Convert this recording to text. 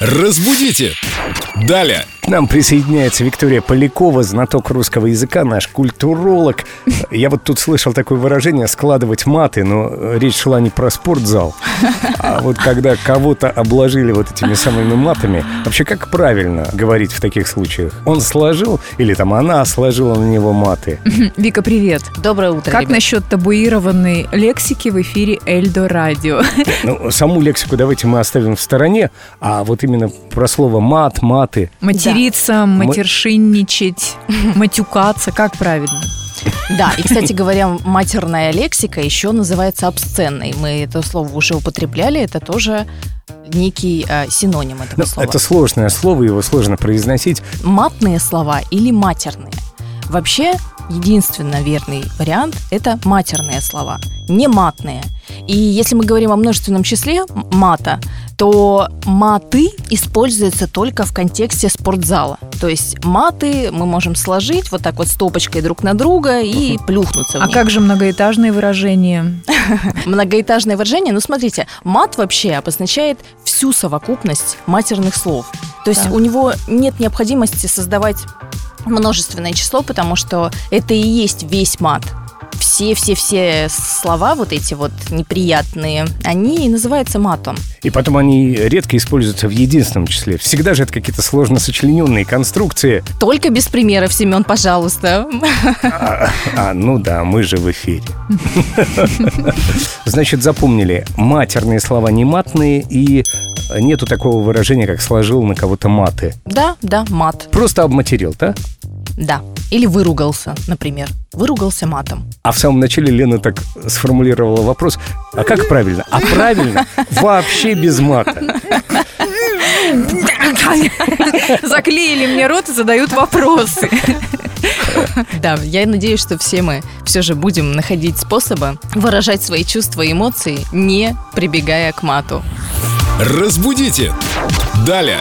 Разбудите! Далее! К нам присоединяется Виктория Полякова, знаток русского языка, наш культуролог. Я вот тут слышал такое выражение «складывать маты», но речь шла не про спортзал, а вот когда кого-то обложили вот этими самыми матами. Вообще, как правильно говорить в таких случаях? Он сложил или там она сложила на него маты? Вика, привет. Доброе утро, Как ребят. насчет табуированной лексики в эфире Эльдо Радио? Ну, саму лексику давайте мы оставим в стороне, а вот именно про слово мат, маты. Материться, матершинничать, матюкаться, как правильно? Да, и, кстати говоря, матерная лексика еще называется обсценной. Мы это слово уже употребляли, это тоже некий э, синоним этого Ну, слова. это сложное слово, его сложно произносить. Матные слова или матерные? Вообще, единственно верный вариант – это матерные слова, не матные. И если мы говорим о множественном числе мата, то маты используются только в контексте спортзала. То есть маты мы можем сложить вот так вот стопочкой друг на друга и плюхнуться в А них. как же многоэтажные выражения? Многоэтажное выражение, ну смотрите, мат вообще обозначает всю совокупность матерных слов. То есть у него нет необходимости создавать множественное число, потому что это и есть весь мат. Все-все-все слова вот эти вот неприятные, они называются матом. И потом они редко используются в единственном числе. Всегда же это какие-то сложно сочлененные конструкции. Только без примеров, Семен, пожалуйста. А, а, ну да, мы же в эфире. Значит, запомнили, матерные слова не матные, и нету такого выражения, как сложил на кого-то маты. Да, да, мат, Просто обматерил, да? да. Или выругался, например. Выругался матом. А в самом начале Лена так сформулировала вопрос, а как правильно? А правильно вообще без мата. Заклеили мне рот и задают вопросы. Да, я надеюсь, что все мы все же будем находить способы выражать свои чувства и эмоции, не прибегая к мату. Разбудите! Далее!